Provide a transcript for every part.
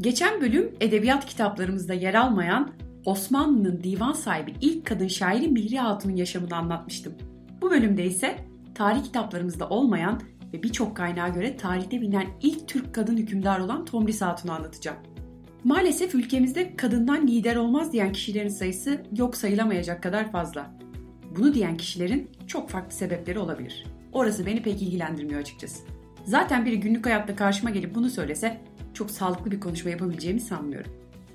Geçen bölüm edebiyat kitaplarımızda yer almayan Osmanlı'nın divan sahibi ilk kadın şairi Mihri Hatun'un yaşamını anlatmıştım. Bu bölümde ise tarih kitaplarımızda olmayan ve birçok kaynağa göre tarihte bilinen ilk Türk kadın hükümdar olan Tomris Hatun'u anlatacağım. Maalesef ülkemizde kadından lider olmaz diyen kişilerin sayısı yok sayılamayacak kadar fazla. Bunu diyen kişilerin çok farklı sebepleri olabilir. Orası beni pek ilgilendirmiyor açıkçası. Zaten biri günlük hayatta karşıma gelip bunu söylese çok sağlıklı bir konuşma yapabileceğimi sanmıyorum.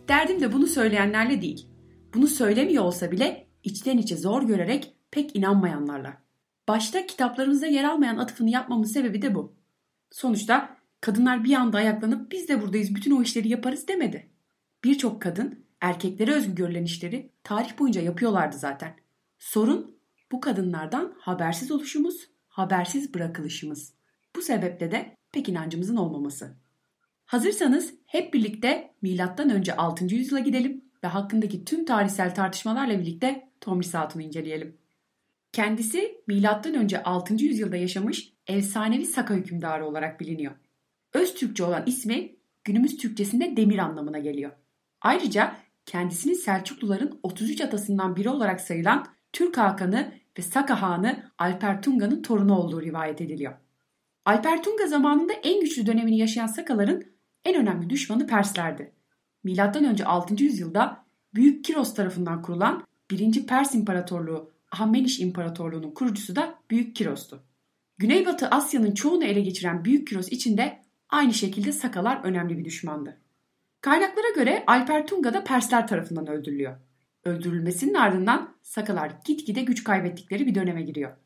Derdim de bunu söyleyenlerle değil. Bunu söylemiyor olsa bile içten içe zor görerek pek inanmayanlarla. Başta kitaplarımızda yer almayan atıfını yapmamın sebebi de bu. Sonuçta kadınlar bir anda ayaklanıp biz de buradayız bütün o işleri yaparız demedi. Birçok kadın erkeklere özgü görülen işleri tarih boyunca yapıyorlardı zaten. Sorun bu kadınlardan habersiz oluşumuz, habersiz bırakılışımız. Bu sebeple de pek inancımızın olmaması. Hazırsanız hep birlikte önce 6. yüzyıla gidelim ve hakkındaki tüm tarihsel tartışmalarla birlikte Tomris Hatun'u inceleyelim. Kendisi önce 6. yüzyılda yaşamış efsanevi Saka hükümdarı olarak biliniyor. Öz Türkçe olan ismi günümüz Türkçesinde demir anlamına geliyor. Ayrıca kendisinin Selçukluların 33 atasından biri olarak sayılan Türk Hakanı ve Saka Hanı Alper Tunga'nın torunu olduğu rivayet ediliyor. Alper Tunga zamanında en güçlü dönemini yaşayan Sakaların en önemli düşmanı Perslerdi. Önce 6. yüzyılda Büyük Kiros tarafından kurulan 1. Pers İmparatorluğu Ahmeniş İmparatorluğu'nun kurucusu da Büyük Kiros'tu. Güneybatı Asya'nın çoğunu ele geçiren Büyük Kiros için de aynı şekilde Sakalar önemli bir düşmandı. Kaynaklara göre Alper Tunga da Persler tarafından öldürülüyor. Öldürülmesinin ardından Sakalar gitgide güç kaybettikleri bir döneme giriyor.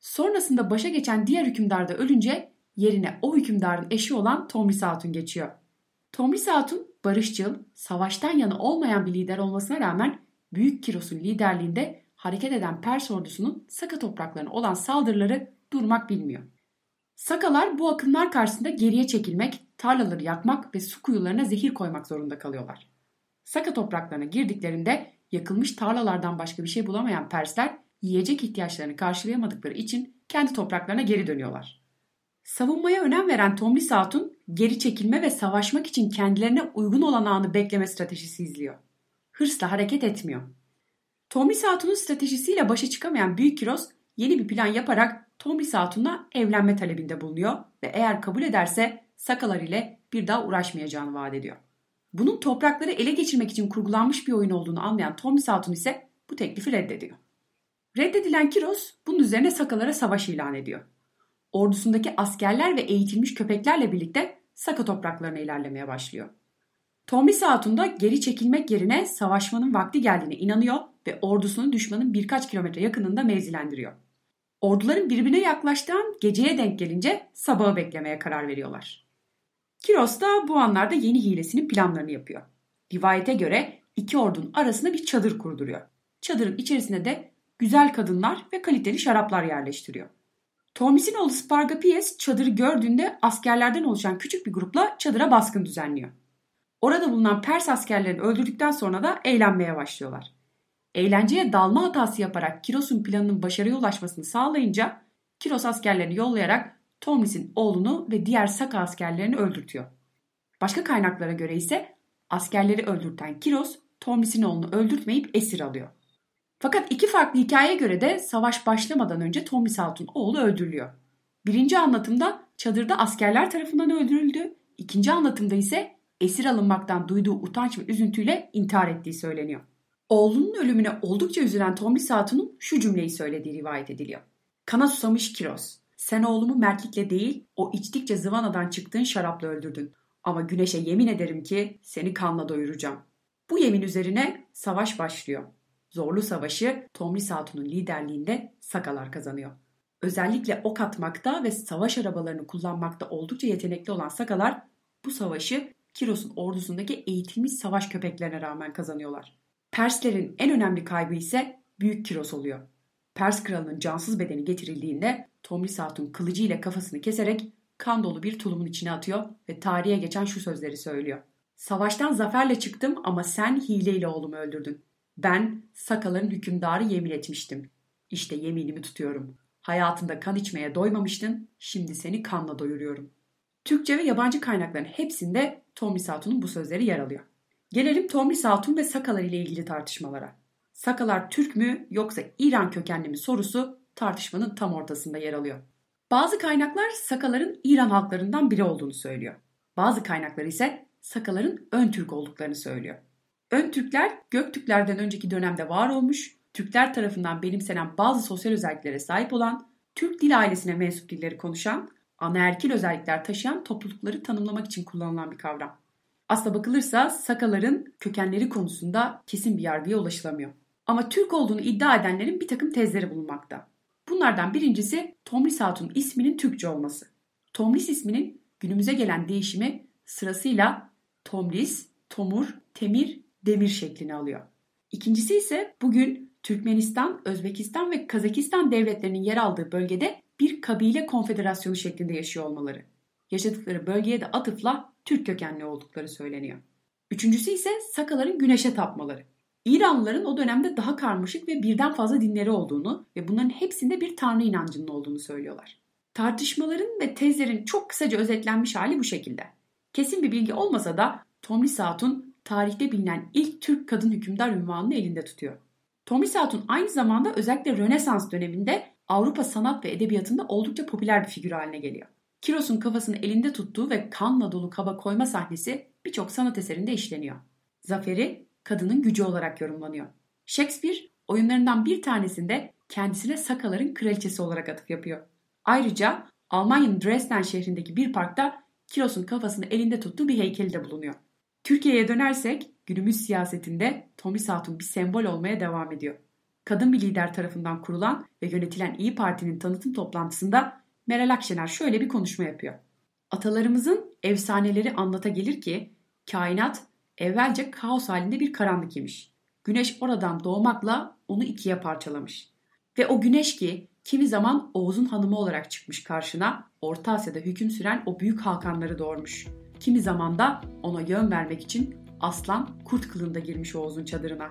Sonrasında başa geçen diğer hükümdar da ölünce yerine o hükümdarın eşi olan Tomris Hatun geçiyor. Tomris Hatun barışçıl, savaştan yana olmayan bir lider olmasına rağmen Büyük Kiros'un liderliğinde hareket eden Pers ordusunun Saka topraklarına olan saldırıları durmak bilmiyor. Sakalar bu akımlar karşısında geriye çekilmek, tarlaları yakmak ve su kuyularına zehir koymak zorunda kalıyorlar. Saka topraklarına girdiklerinde yakılmış tarlalardan başka bir şey bulamayan Persler yiyecek ihtiyaçlarını karşılayamadıkları için kendi topraklarına geri dönüyorlar. Savunmaya önem veren Tomris Hatun geri çekilme ve savaşmak için kendilerine uygun olan anı bekleme stratejisi izliyor. Hırsla hareket etmiyor. Tomris Hatun'un stratejisiyle başa çıkamayan Büyük Kiros yeni bir plan yaparak Tomris Hatun'la evlenme talebinde bulunuyor ve eğer kabul ederse Sakalar ile bir daha uğraşmayacağını vaat ediyor. Bunun toprakları ele geçirmek için kurgulanmış bir oyun olduğunu anlayan Tomris Hatun ise bu teklifi reddediyor. Reddedilen Kiros bunun üzerine Sakalara savaş ilan ediyor. Ordusundaki askerler ve eğitilmiş köpeklerle birlikte Saka topraklarına ilerlemeye başlıyor. Tomris Hatun da geri çekilmek yerine savaşmanın vakti geldiğine inanıyor ve ordusunu düşmanın birkaç kilometre yakınında mevzilendiriyor. Orduların birbirine yaklaştığı geceye denk gelince sabahı beklemeye karar veriyorlar. Kiros da bu anlarda yeni hilesinin planlarını yapıyor. Rivayete göre iki ordunun arasında bir çadır kurduruyor. Çadırın içerisinde de güzel kadınlar ve kaliteli şaraplar yerleştiriyor. Tormis'in oğlu Spargapies çadırı gördüğünde askerlerden oluşan küçük bir grupla çadıra baskın düzenliyor. Orada bulunan Pers askerlerini öldürdükten sonra da eğlenmeye başlıyorlar. Eğlenceye dalma hatası yaparak Kiros'un planının başarıya ulaşmasını sağlayınca Kiros askerlerini yollayarak Tormis'in oğlunu ve diğer Saka askerlerini öldürtüyor. Başka kaynaklara göre ise askerleri öldürten Kiros Tormis'in oğlunu öldürtmeyip esir alıyor. Fakat iki farklı hikayeye göre de savaş başlamadan önce Tomris Hatun oğlu öldürülüyor. Birinci anlatımda çadırda askerler tarafından öldürüldü. İkinci anlatımda ise esir alınmaktan duyduğu utanç ve üzüntüyle intihar ettiği söyleniyor. Oğlunun ölümüne oldukça üzülen Tomris Hatun'un şu cümleyi söylediği rivayet ediliyor. Kana susamış Kiros. Sen oğlumu mertlikle değil, o içtikçe zıvanadan çıktığın şarapla öldürdün. Ama güneşe yemin ederim ki seni kanla doyuracağım. Bu yemin üzerine savaş başlıyor. Zorlu savaşı Tomris Hatun'un liderliğinde Sakalar kazanıyor. Özellikle ok atmakta ve savaş arabalarını kullanmakta oldukça yetenekli olan Sakalar bu savaşı Kiros'un ordusundaki eğitilmiş savaş köpeklerine rağmen kazanıyorlar. Perslerin en önemli kaybı ise Büyük Kiros oluyor. Pers kralının cansız bedeni getirildiğinde Tomris Hatun kılıcı ile kafasını keserek kan dolu bir tulumun içine atıyor ve tarihe geçen şu sözleri söylüyor. Savaştan zaferle çıktım ama sen hileyle oğlumu öldürdün. Ben Sakaların hükümdarı yemin etmiştim. İşte yeminimi tutuyorum. Hayatında kan içmeye doymamıştın, şimdi seni kanla doyuruyorum. Türkçe ve yabancı kaynakların hepsinde Tomris Hatun'un bu sözleri yer alıyor. Gelelim Tomris Hatun ve Sakalar ile ilgili tartışmalara. Sakalar Türk mü yoksa İran kökenli mi sorusu tartışmanın tam ortasında yer alıyor. Bazı kaynaklar Sakaların İran halklarından biri olduğunu söylüyor. Bazı kaynaklar ise Sakaların ön Türk olduklarını söylüyor. Ön Türkler Göktürklerden önceki dönemde var olmuş, Türkler tarafından benimsenen bazı sosyal özelliklere sahip olan, Türk dil ailesine mensup dilleri konuşan, anaerkil özellikler taşıyan toplulukları tanımlamak için kullanılan bir kavram. Aslına bakılırsa Sakaların kökenleri konusunda kesin bir yargıya ulaşılamıyor. Ama Türk olduğunu iddia edenlerin bir takım tezleri bulunmakta. Bunlardan birincisi Tomris Hatun isminin Türkçe olması. Tomris isminin günümüze gelen değişimi sırasıyla Tomris, Tomur, Temir, Demir şeklini alıyor. İkincisi ise bugün Türkmenistan, Özbekistan ve Kazakistan devletlerinin yer aldığı bölgede bir kabile konfederasyonu şeklinde yaşıyor olmaları. Yaşadıkları bölgeye de atıfla Türk kökenli oldukları söyleniyor. Üçüncüsü ise Sakaların güneşe tapmaları. İranlıların o dönemde daha karmaşık ve birden fazla dinleri olduğunu ve bunların hepsinde bir tanrı inancının olduğunu söylüyorlar. Tartışmaların ve tezlerin çok kısaca özetlenmiş hali bu şekilde. Kesin bir bilgi olmasa da Tomris Hatun tarihte bilinen ilk Türk kadın hükümdar ünvanını elinde tutuyor. Tomris Hatun aynı zamanda özellikle Rönesans döneminde Avrupa sanat ve edebiyatında oldukça popüler bir figür haline geliyor. Kiros'un kafasını elinde tuttuğu ve kanla dolu kaba koyma sahnesi birçok sanat eserinde işleniyor. Zaferi kadının gücü olarak yorumlanıyor. Shakespeare oyunlarından bir tanesinde kendisine Sakaların kraliçesi olarak atıf yapıyor. Ayrıca Almanya'nın Dresden şehrindeki bir parkta Kiros'un kafasını elinde tuttuğu bir heykeli de bulunuyor. Türkiye'ye dönersek günümüz siyasetinde Tomris Hatun bir sembol olmaya devam ediyor. Kadın bir lider tarafından kurulan ve yönetilen İyi Parti'nin tanıtım toplantısında Meral Akşener şöyle bir konuşma yapıyor. Atalarımızın efsaneleri anlata gelir ki kainat evvelce kaos halinde bir karanlık imiş. Güneş oradan doğmakla onu ikiye parçalamış. Ve o güneş ki kimi zaman Oğuz'un hanımı olarak çıkmış karşına Orta Asya'da hüküm süren o büyük hakanları doğurmuş. Kimi zaman da ona yön vermek için aslan kurt kılığında girmiş Oğuz'un çadırına.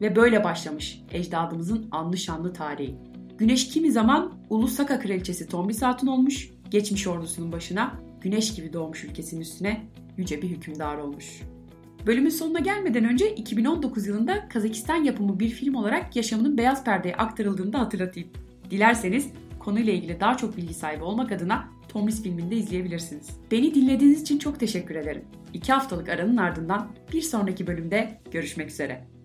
Ve böyle başlamış ecdadımızın anlı şanlı tarihi. Güneş kimi zaman Ulu Saka kraliçesi Tomris Hatun olmuş, geçmiş ordusunun başına güneş gibi doğmuş ülkesinin üstüne yüce bir hükümdar olmuş. Bölümün sonuna gelmeden önce 2019 yılında Kazakistan yapımı bir film olarak yaşamının beyaz perdeye aktarıldığını da hatırlatayım. Dilerseniz konuyla ilgili daha çok bilgi sahibi olmak adına Tomris filmini de izleyebilirsiniz. Beni dinlediğiniz için çok teşekkür ederim. İki haftalık aranın ardından bir sonraki bölümde görüşmek üzere.